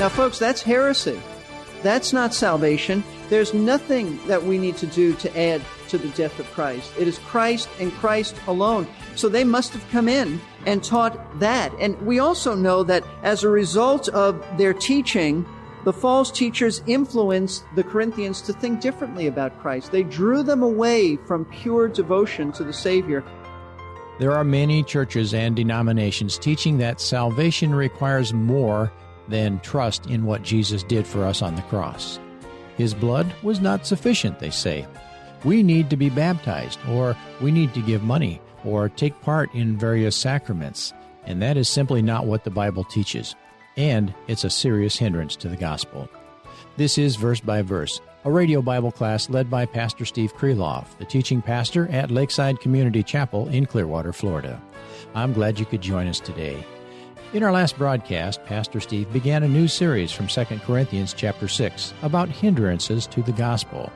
Now, folks, that's heresy. That's not salvation. There's nothing that we need to do to add to the death of Christ. It is Christ and Christ alone. So they must have come in and taught that. And we also know that as a result of their teaching, the false teachers influenced the Corinthians to think differently about Christ. They drew them away from pure devotion to the Savior. There are many churches and denominations teaching that salvation requires more than trust in what Jesus did for us on the cross. His blood was not sufficient, they say. We need to be baptized, or we need to give money, or take part in various sacraments, and that is simply not what the Bible teaches, and it's a serious hindrance to the gospel. This is Verse by Verse, a radio Bible class led by Pastor Steve Kreloff, the teaching pastor at Lakeside Community Chapel in Clearwater, Florida. I'm glad you could join us today. In our last broadcast, Pastor Steve began a new series from 2 Corinthians chapter 6 about hindrances to the gospel.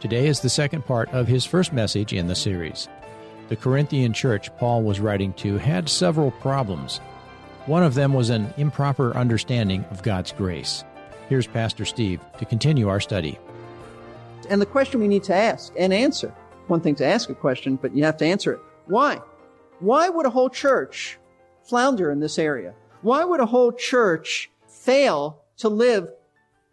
Today is the second part of his first message in the series. The Corinthian church Paul was writing to had several problems. One of them was an improper understanding of God's grace. Here's Pastor Steve to continue our study. And the question we need to ask and answer one thing to ask a question, but you have to answer it. Why? Why would a whole church flounder in this area? Why would a whole church fail to live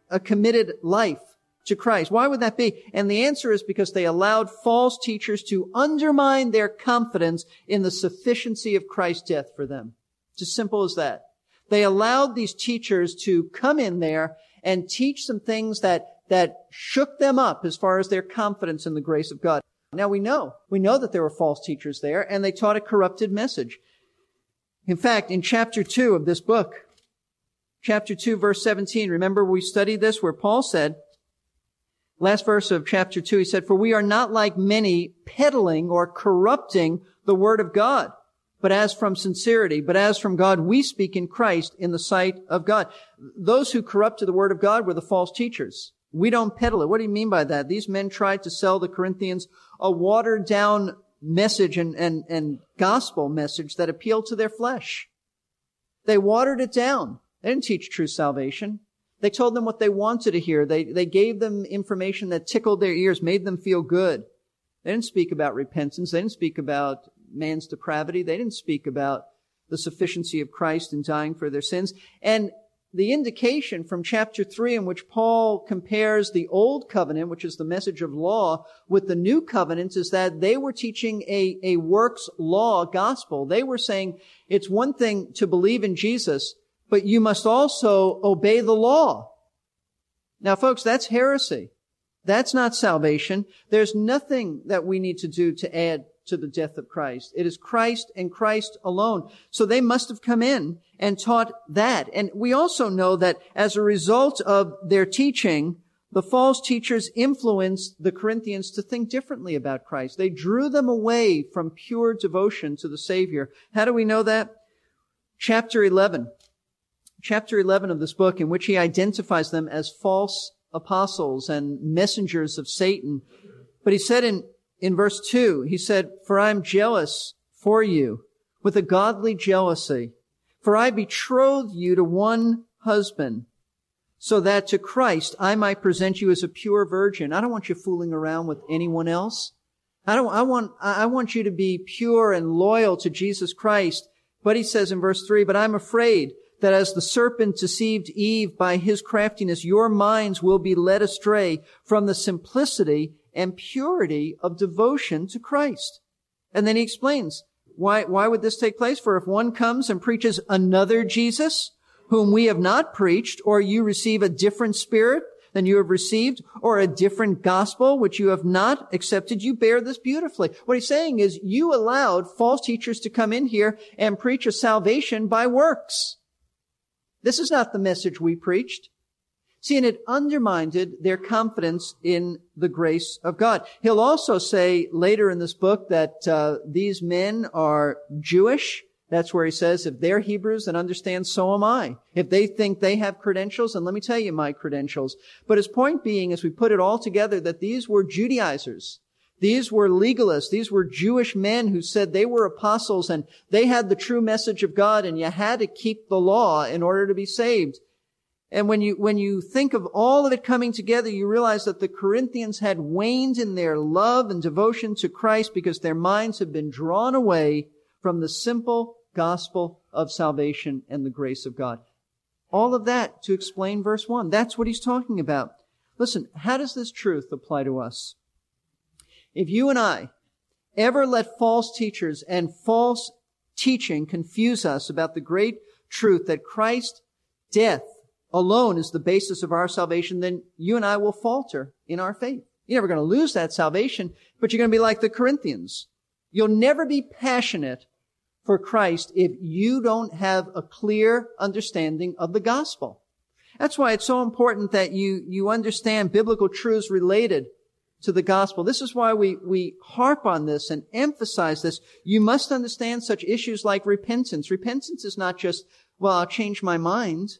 a committed life to Christ? Why would that be? And the answer is because they allowed false teachers to undermine their confidence in the sufficiency of Christ's death for them. It's as simple as that. They allowed these teachers to come in there and teach some things that, that shook them up as far as their confidence in the grace of God. Now we know, we know that there were false teachers there and they taught a corrupted message. In fact, in chapter 2 of this book, chapter 2 verse 17, remember we studied this where Paul said, last verse of chapter 2, he said, For we are not like many peddling or corrupting the word of God, but as from sincerity, but as from God, we speak in Christ in the sight of God. Those who corrupted the word of God were the false teachers. We don't peddle it. What do you mean by that? These men tried to sell the Corinthians a watered down message and, and, and gospel message that appealed to their flesh. They watered it down. They didn't teach true salvation. They told them what they wanted to hear. They, they gave them information that tickled their ears, made them feel good. They didn't speak about repentance. They didn't speak about man's depravity. They didn't speak about the sufficiency of Christ in dying for their sins. And the indication from chapter 3 in which Paul compares the old covenant, which is the message of law, with the new covenant is that they were teaching a, a works law gospel. They were saying it's one thing to believe in Jesus, but you must also obey the law. Now folks, that's heresy. That's not salvation. There's nothing that we need to do to add to the death of Christ. It is Christ and Christ alone. So they must have come in and taught that. And we also know that as a result of their teaching, the false teachers influenced the Corinthians to think differently about Christ. They drew them away from pure devotion to the Savior. How do we know that? Chapter 11. Chapter 11 of this book in which he identifies them as false apostles and messengers of Satan. But he said in in verse 2, he said, For I am jealous for you with a godly jealousy. For I betrothed you to one husband, so that to Christ I might present you as a pure virgin. I don't want you fooling around with anyone else. I don't, I want, I want you to be pure and loyal to Jesus Christ. But he says in verse 3, But I'm afraid that as the serpent deceived Eve by his craftiness, your minds will be led astray from the simplicity and purity of devotion to Christ. And then he explains, why, why would this take place? For if one comes and preaches another Jesus, whom we have not preached, or you receive a different spirit than you have received or a different gospel which you have not accepted, you bear this beautifully. What he's saying is you allowed false teachers to come in here and preach a salvation by works. This is not the message we preached. See, and it undermined their confidence in the grace of God. He'll also say later in this book that uh, these men are Jewish that's where he says, if they're Hebrews and understand, so am I. If they think they have credentials, and let me tell you my credentials. But his point being, as we put it all together, that these were Judaizers. These were legalists. These were Jewish men who said they were apostles and they had the true message of God and you had to keep the law in order to be saved. And when you, when you think of all of it coming together, you realize that the Corinthians had waned in their love and devotion to Christ because their minds had been drawn away from the simple gospel of salvation and the grace of God. All of that to explain verse 1. That's what he's talking about. Listen, how does this truth apply to us? If you and I ever let false teachers and false teaching confuse us about the great truth that Christ's death alone is the basis of our salvation, then you and I will falter in our faith. You're never going to lose that salvation, but you're going to be like the Corinthians. You'll never be passionate for Christ if you don't have a clear understanding of the gospel. That's why it's so important that you, you understand biblical truths related to the gospel. This is why we, we harp on this and emphasize this. You must understand such issues like repentance. Repentance is not just, well, I'll change my mind.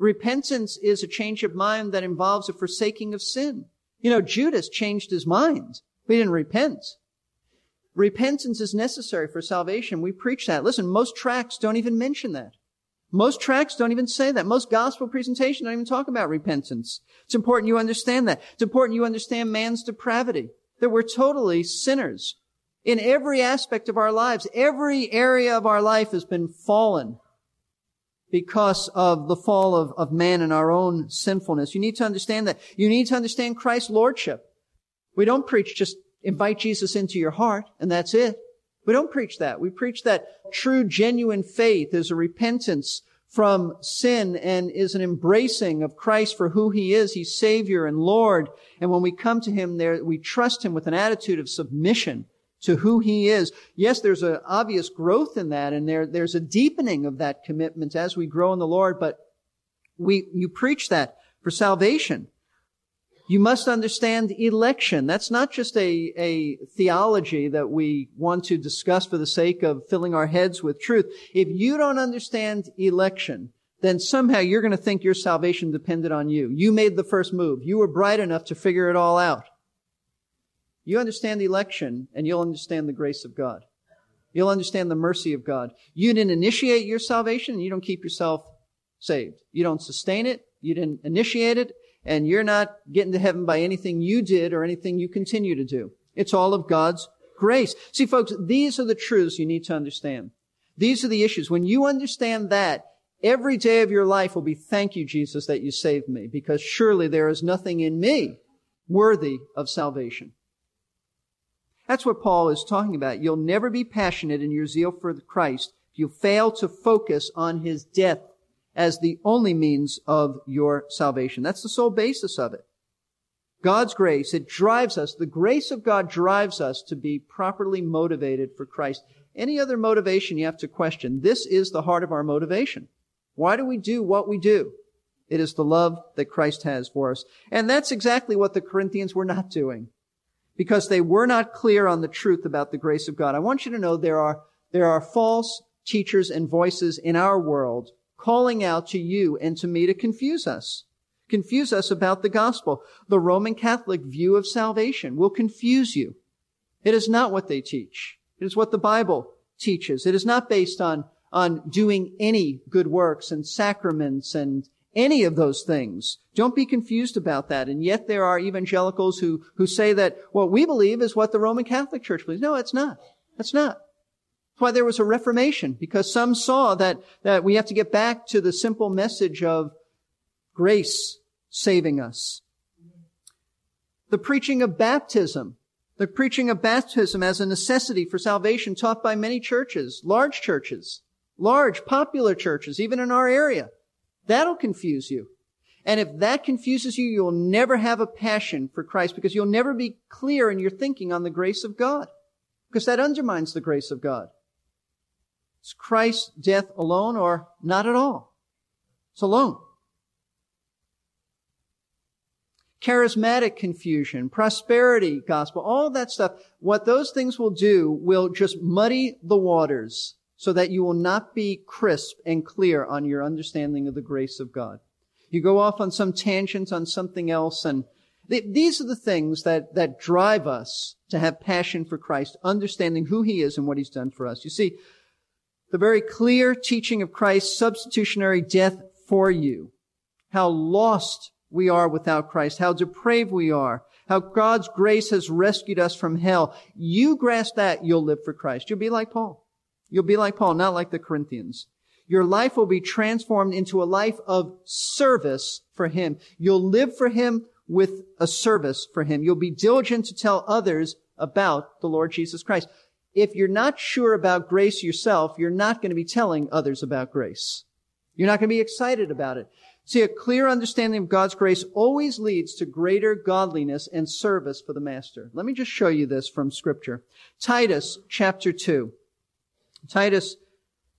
Repentance is a change of mind that involves a forsaking of sin. You know, Judas changed his mind, he didn't repent. Repentance is necessary for salvation. We preach that. Listen, most tracts don't even mention that. Most tracts don't even say that. Most gospel presentations don't even talk about repentance. It's important you understand that. It's important you understand man's depravity, that we're totally sinners. In every aspect of our lives, every area of our life has been fallen because of the fall of, of man and our own sinfulness. You need to understand that. You need to understand Christ's lordship. We don't preach just invite Jesus into your heart, and that's it. We don't preach that. We preach that true, genuine faith is a repentance from sin and is an embracing of Christ for who he is. He's Savior and Lord. And when we come to him there, we trust him with an attitude of submission to who he is. Yes, there's an obvious growth in that and there, there's a deepening of that commitment as we grow in the Lord, but we, you preach that for salvation. You must understand election. That's not just a, a theology that we want to discuss for the sake of filling our heads with truth. If you don't understand election, then somehow you're going to think your salvation depended on you. You made the first move. You were bright enough to figure it all out. You understand the election and you'll understand the grace of God. You'll understand the mercy of God. You didn't initiate your salvation and you don't keep yourself saved. You don't sustain it. You didn't initiate it and you're not getting to heaven by anything you did or anything you continue to do. It's all of God's grace. See, folks, these are the truths you need to understand. These are the issues. When you understand that, every day of your life will be, thank you, Jesus, that you saved me, because surely there is nothing in me worthy of salvation. That's what Paul is talking about. You'll never be passionate in your zeal for Christ if you fail to focus on his death as the only means of your salvation. That's the sole basis of it. God's grace, it drives us, the grace of God drives us to be properly motivated for Christ. Any other motivation you have to question. This is the heart of our motivation. Why do we do what we do? It is the love that Christ has for us. And that's exactly what the Corinthians were not doing. Because they were not clear on the truth about the grace of God. I want you to know there are, there are false teachers and voices in our world calling out to you and to me to confuse us. Confuse us about the gospel. The Roman Catholic view of salvation will confuse you. It is not what they teach. It is what the Bible teaches. It is not based on, on doing any good works and sacraments and any of those things. Don't be confused about that. And yet there are evangelicals who, who say that what we believe is what the Roman Catholic Church believes. No, it's not. That's not. That's why there was a reformation, because some saw that, that we have to get back to the simple message of grace saving us. The preaching of baptism, the preaching of baptism as a necessity for salvation taught by many churches, large churches, large popular churches, even in our area. That'll confuse you. And if that confuses you, you'll never have a passion for Christ because you'll never be clear in your thinking on the grace of God because that undermines the grace of God. Is Christ's death alone or not at all? It's alone. Charismatic confusion, prosperity gospel, all that stuff, what those things will do will just muddy the waters so that you will not be crisp and clear on your understanding of the grace of God. You go off on some tangent on something else and th- these are the things that, that drive us to have passion for Christ, understanding who He is and what He's done for us. You see, the very clear teaching of Christ's substitutionary death for you, how lost we are without Christ, how depraved we are, how God's grace has rescued us from hell. You grasp that, you'll live for Christ. You'll be like Paul. You'll be like Paul, not like the Corinthians. Your life will be transformed into a life of service for Him. You'll live for Him with a service for Him. You'll be diligent to tell others about the Lord Jesus Christ. If you're not sure about grace yourself, you're not going to be telling others about grace. You're not going to be excited about it. See, a clear understanding of God's grace always leads to greater godliness and service for the master. Let me just show you this from scripture. Titus chapter 2. Titus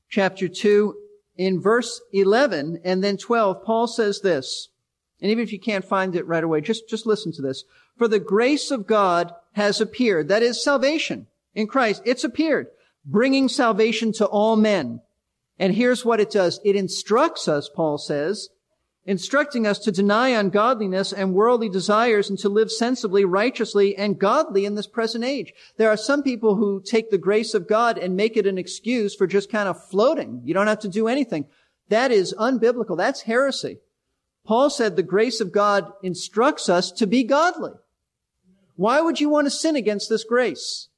chapter 2 in verse 11 and then 12, Paul says this. And even if you can't find it right away, just, just listen to this. For the grace of God has appeared. That is salvation in Christ. It's appeared, bringing salvation to all men. And here's what it does. It instructs us, Paul says, instructing us to deny ungodliness and worldly desires and to live sensibly, righteously, and godly in this present age. There are some people who take the grace of God and make it an excuse for just kind of floating. You don't have to do anything. That is unbiblical. That's heresy. Paul said the grace of God instructs us to be godly. Why would you want to sin against this grace?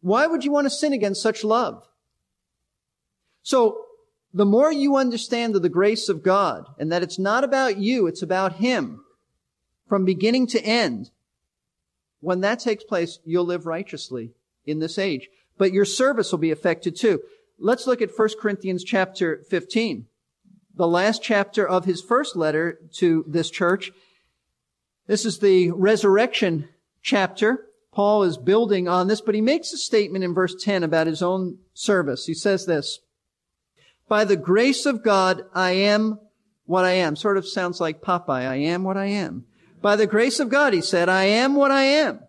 Why would you want to sin against such love? So the more you understand the grace of God and that it's not about you, it's about Him from beginning to end, when that takes place, you'll live righteously in this age. But your service will be affected too. Let's look at 1 Corinthians chapter 15, the last chapter of his first letter to this church. This is the resurrection chapter. Paul is building on this, but he makes a statement in verse 10 about his own service. He says this, by the grace of God, I am what I am. Sort of sounds like Popeye. I am what I am. By the grace of God, he said, I am what I am.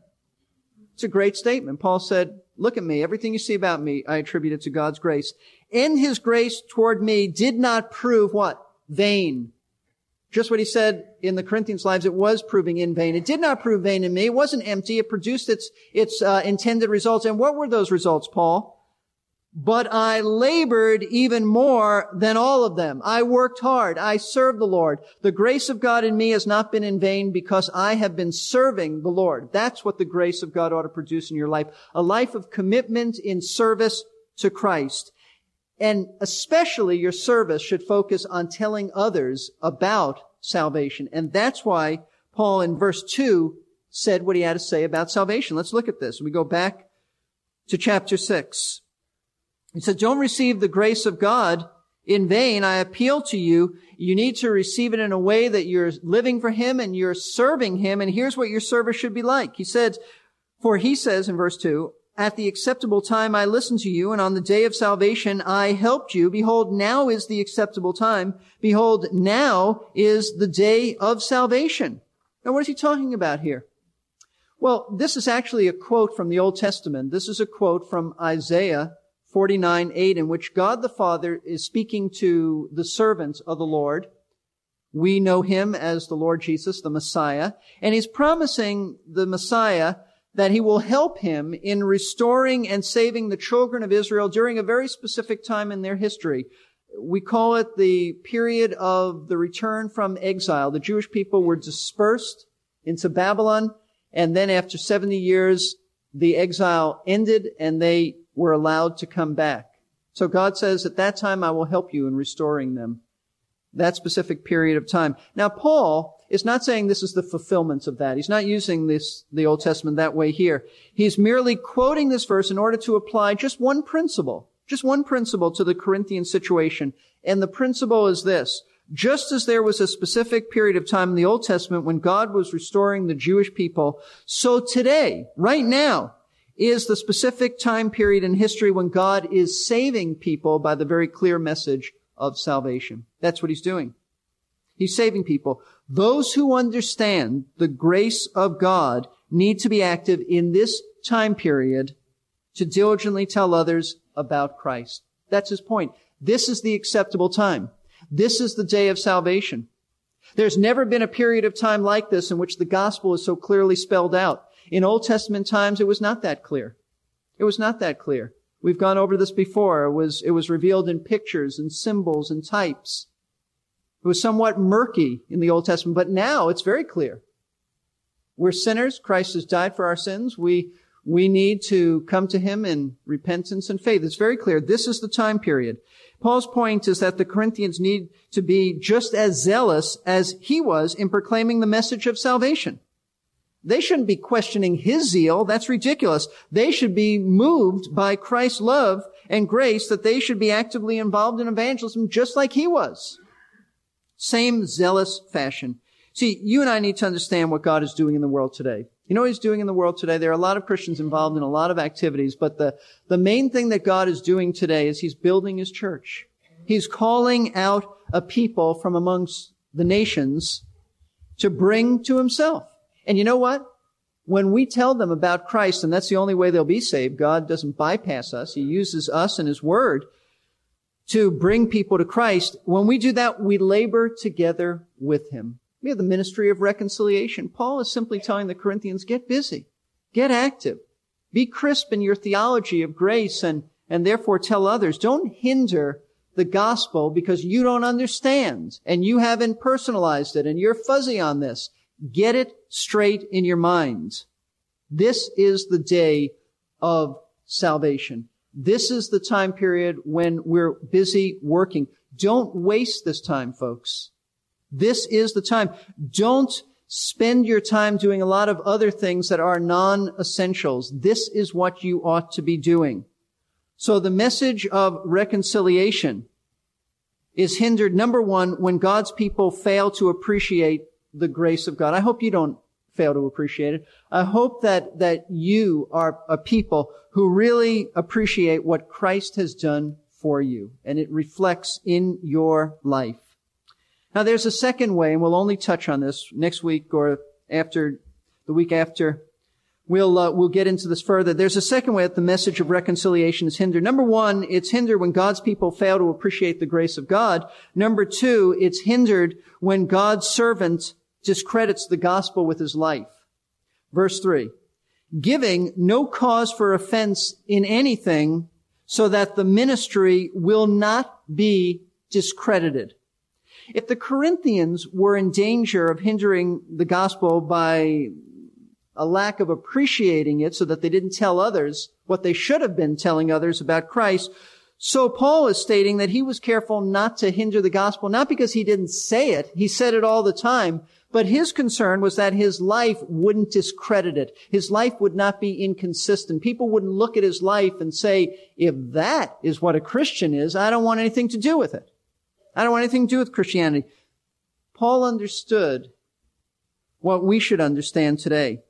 It's a great statement. Paul said, look at me. Everything you see about me, I attribute it to God's grace. In his grace toward me did not prove what? Vain. Just what he said in the Corinthians lives, it was proving in vain. It did not prove vain in me. It wasn't empty. It produced its, its uh, intended results. And what were those results, Paul? But I labored even more than all of them. I worked hard. I served the Lord. The grace of God in me has not been in vain because I have been serving the Lord. That's what the grace of God ought to produce in your life. A life of commitment in service to Christ. And especially your service should focus on telling others about salvation. And that's why Paul in verse 2 said what he had to say about salvation. Let's look at this. We go back to chapter 6. He said, don't receive the grace of God in vain. I appeal to you. You need to receive it in a way that you're living for Him and you're serving Him. And here's what your service should be like. He said, for he says in verse two, at the acceptable time I listened to you, and on the day of salvation I helped you. Behold, now is the acceptable time. Behold, now is the day of salvation. Now, what is he talking about here? Well, this is actually a quote from the Old Testament. This is a quote from Isaiah 49, 8, in which God the Father is speaking to the servants of the Lord. We know him as the Lord Jesus, the Messiah, and he's promising the Messiah that he will help him in restoring and saving the children of Israel during a very specific time in their history. We call it the period of the return from exile. The Jewish people were dispersed into Babylon, and then after 70 years, the exile ended and they were allowed to come back. So God says, at that time I will help you in restoring them. That specific period of time. Now Paul is not saying this is the fulfillment of that. He's not using this, the Old Testament that way here. He's merely quoting this verse in order to apply just one principle, just one principle to the Corinthian situation. And the principle is this. Just as there was a specific period of time in the Old Testament when God was restoring the Jewish people, so today, right now, is the specific time period in history when God is saving people by the very clear message of salvation. That's what he's doing. He's saving people. Those who understand the grace of God need to be active in this time period to diligently tell others about Christ. That's his point. This is the acceptable time. This is the day of salvation. There's never been a period of time like this in which the gospel is so clearly spelled out. In Old Testament times, it was not that clear. It was not that clear. We've gone over this before. It was, it was revealed in pictures and symbols and types. It was somewhat murky in the Old Testament, but now it's very clear. We're sinners. Christ has died for our sins. We, we need to come to Him in repentance and faith. It's very clear. This is the time period. Paul's point is that the Corinthians need to be just as zealous as he was in proclaiming the message of salvation. They shouldn't be questioning his zeal. That's ridiculous. They should be moved by Christ's love and grace that they should be actively involved in evangelism just like he was. Same zealous fashion. See, you and I need to understand what God is doing in the world today. You know what he's doing in the world today? There are a lot of Christians involved in a lot of activities, but the, the main thing that God is doing today is he's building his church. He's calling out a people from amongst the nations to bring to himself. And you know what? When we tell them about Christ, and that's the only way they'll be saved, God doesn't bypass us. He uses us and His Word to bring people to Christ. When we do that, we labor together with Him. We have the ministry of reconciliation. Paul is simply telling the Corinthians, get busy, get active, be crisp in your theology of grace and, and therefore tell others. Don't hinder the gospel because you don't understand and you haven't personalized it and you're fuzzy on this. Get it straight in your minds. This is the day of salvation. This is the time period when we're busy working. Don't waste this time, folks. This is the time. Don't spend your time doing a lot of other things that are non-essentials. This is what you ought to be doing. So the message of reconciliation is hindered, number one, when God's people fail to appreciate the grace of God. I hope you don't fail to appreciate it. I hope that, that you are a people who really appreciate what Christ has done for you and it reflects in your life. Now there's a second way and we'll only touch on this next week or after the week after. We'll, uh, we'll get into this further. There's a second way that the message of reconciliation is hindered. Number one, it's hindered when God's people fail to appreciate the grace of God. Number two, it's hindered when God's servant discredits the gospel with his life. Verse three, giving no cause for offense in anything so that the ministry will not be discredited. If the Corinthians were in danger of hindering the gospel by a lack of appreciating it so that they didn't tell others what they should have been telling others about Christ, so Paul is stating that he was careful not to hinder the gospel, not because he didn't say it, he said it all the time, but his concern was that his life wouldn't discredit it. His life would not be inconsistent. People wouldn't look at his life and say, if that is what a Christian is, I don't want anything to do with it. I don't want anything to do with Christianity. Paul understood what we should understand today.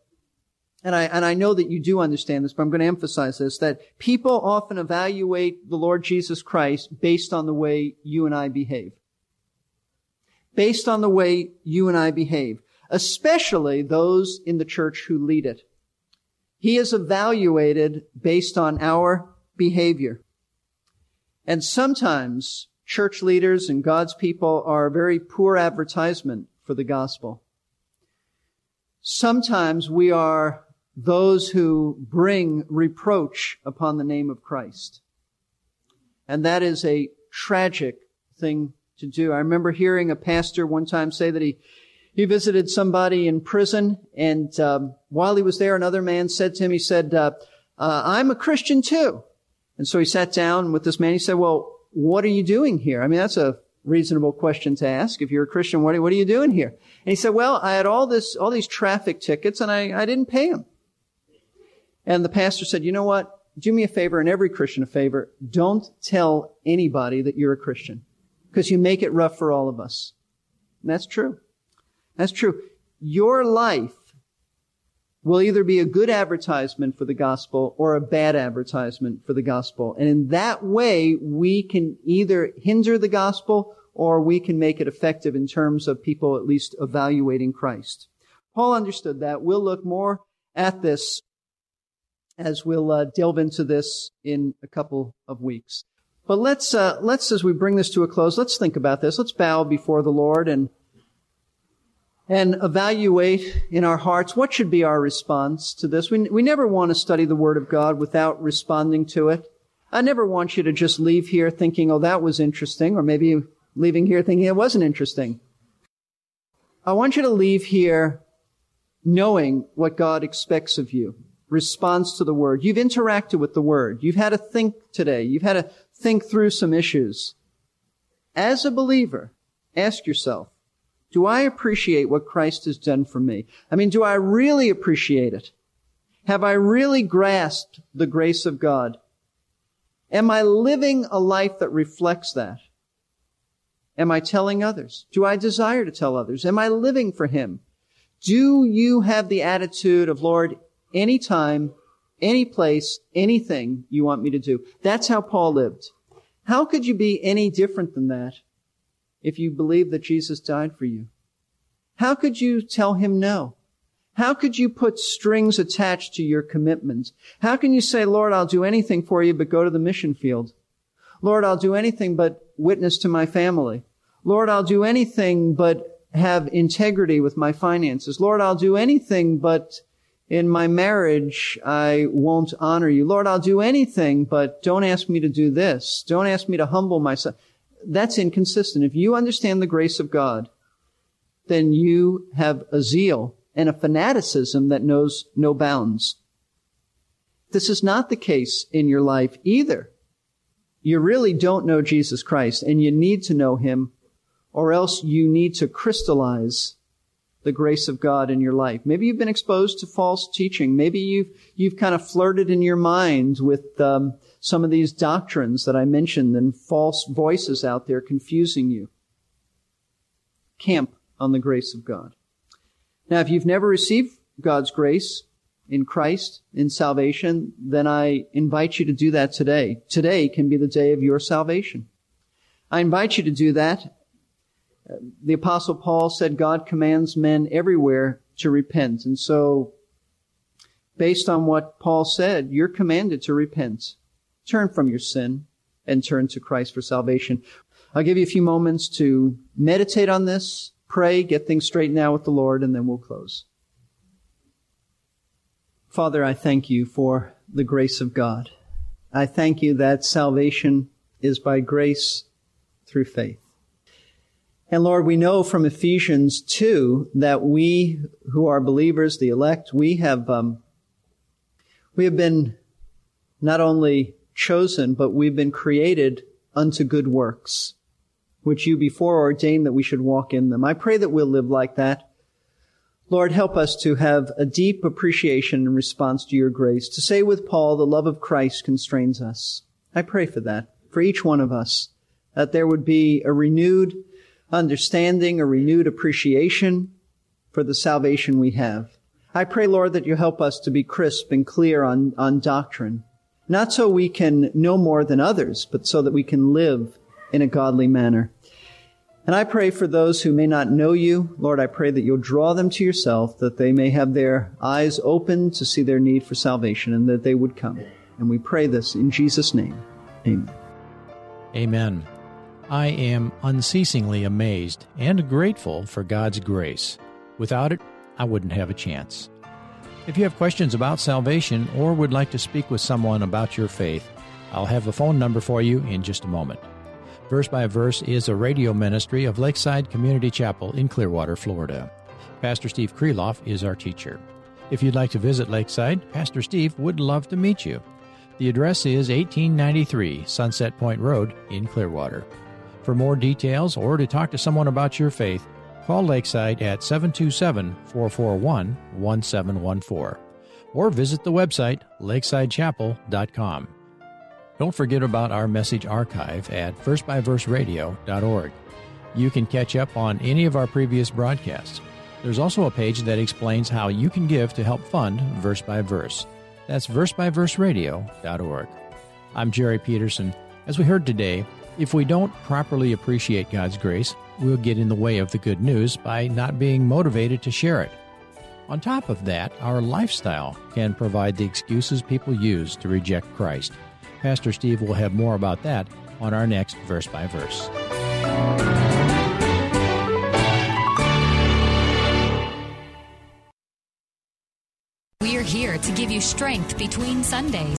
And I, and I know that you do understand this, but I'm going to emphasize this, that people often evaluate the Lord Jesus Christ based on the way you and I behave based on the way you and I behave, especially those in the church who lead it. He is evaluated based on our behavior. And sometimes church leaders and God's people are a very poor advertisement for the gospel. Sometimes we are those who bring reproach upon the name of Christ. And that is a tragic thing to do. I remember hearing a pastor one time say that he he visited somebody in prison, and um, while he was there, another man said to him, he said, uh, uh, "I'm a Christian too." And so he sat down with this man. He said, "Well, what are you doing here?" I mean, that's a reasonable question to ask. If you're a Christian, what are, what are you doing here? And he said, "Well, I had all this all these traffic tickets, and I, I didn't pay them." And the pastor said, "You know what? Do me a favor, and every Christian a favor. Don't tell anybody that you're a Christian." Because you make it rough for all of us. And that's true. That's true. Your life will either be a good advertisement for the gospel or a bad advertisement for the gospel. And in that way, we can either hinder the gospel or we can make it effective in terms of people at least evaluating Christ. Paul understood that. We'll look more at this as we'll uh, delve into this in a couple of weeks. But let's, uh, let's, as we bring this to a close, let's think about this. Let's bow before the Lord and and evaluate in our hearts what should be our response to this. We, we never want to study the Word of God without responding to it. I never want you to just leave here thinking, oh, that was interesting, or maybe leaving here thinking it wasn't interesting. I want you to leave here knowing what God expects of you. Response to the Word. You've interacted with the Word. You've had to think today. You've had to think through some issues. As a believer, ask yourself, do I appreciate what Christ has done for me? I mean, do I really appreciate it? Have I really grasped the grace of God? Am I living a life that reflects that? Am I telling others? Do I desire to tell others? Am I living for Him? Do you have the attitude of, Lord, anytime, any place, anything you want me to do? That's how Paul lived. How could you be any different than that if you believe that Jesus died for you? How could you tell him no? How could you put strings attached to your commitments? How can you say, Lord, I'll do anything for you but go to the mission field? Lord, I'll do anything but witness to my family. Lord, I'll do anything but have integrity with my finances. Lord, I'll do anything but in my marriage, I won't honor you. Lord, I'll do anything, but don't ask me to do this. Don't ask me to humble myself that's inconsistent. If you understand the grace of God, then you have a zeal and a fanaticism that knows no bounds. This is not the case in your life either. You really don't know Jesus Christ and you need to know him or else you need to crystallize the grace of God in your life. Maybe you've been exposed to false teaching. Maybe you've, you've kind of flirted in your mind with, um, some of these doctrines that I mentioned and false voices out there confusing you. Camp on the grace of God. Now, if you've never received God's grace in Christ, in salvation, then I invite you to do that today. Today can be the day of your salvation. I invite you to do that. The apostle Paul said God commands men everywhere to repent. And so, based on what Paul said, you're commanded to repent. Turn from your sin and turn to Christ for salvation. I'll give you a few moments to meditate on this, pray, get things straightened out with the Lord, and then we'll close. Father, I thank you for the grace of God. I thank you that salvation is by grace through faith. And Lord, we know from Ephesians 2 that we who are believers, the elect, we have, um, we have been not only chosen, but we've been created unto good works, which you before ordained that we should walk in them. I pray that we'll live like that. Lord, help us to have a deep appreciation in response to your grace. To say with Paul, the love of Christ constrains us. I pray for that, for each one of us, that there would be a renewed understanding, a renewed appreciation for the salvation we have. I pray, Lord, that you help us to be crisp and clear on, on doctrine, not so we can know more than others, but so that we can live in a godly manner. And I pray for those who may not know you. Lord, I pray that you'll draw them to yourself, that they may have their eyes open to see their need for salvation and that they would come. And we pray this in Jesus' name. Amen. Amen. I am unceasingly amazed and grateful for God's grace. Without it, I wouldn't have a chance. If you have questions about salvation or would like to speak with someone about your faith, I'll have a phone number for you in just a moment. Verse by Verse is a radio ministry of Lakeside Community Chapel in Clearwater, Florida. Pastor Steve Kreloff is our teacher. If you'd like to visit Lakeside, Pastor Steve would love to meet you. The address is 1893 Sunset Point Road in Clearwater. For more details or to talk to someone about your faith, Call Lakeside at 727 441 1714 or visit the website lakesidechapel.com. Don't forget about our message archive at versebyverseradio.org. You can catch up on any of our previous broadcasts. There's also a page that explains how you can give to help fund Verse by Verse. That's versebyverseradio.org. I'm Jerry Peterson. As we heard today, if we don't properly appreciate God's grace, we'll get in the way of the good news by not being motivated to share it. On top of that, our lifestyle can provide the excuses people use to reject Christ. Pastor Steve will have more about that on our next Verse by Verse. We're here to give you strength between Sundays.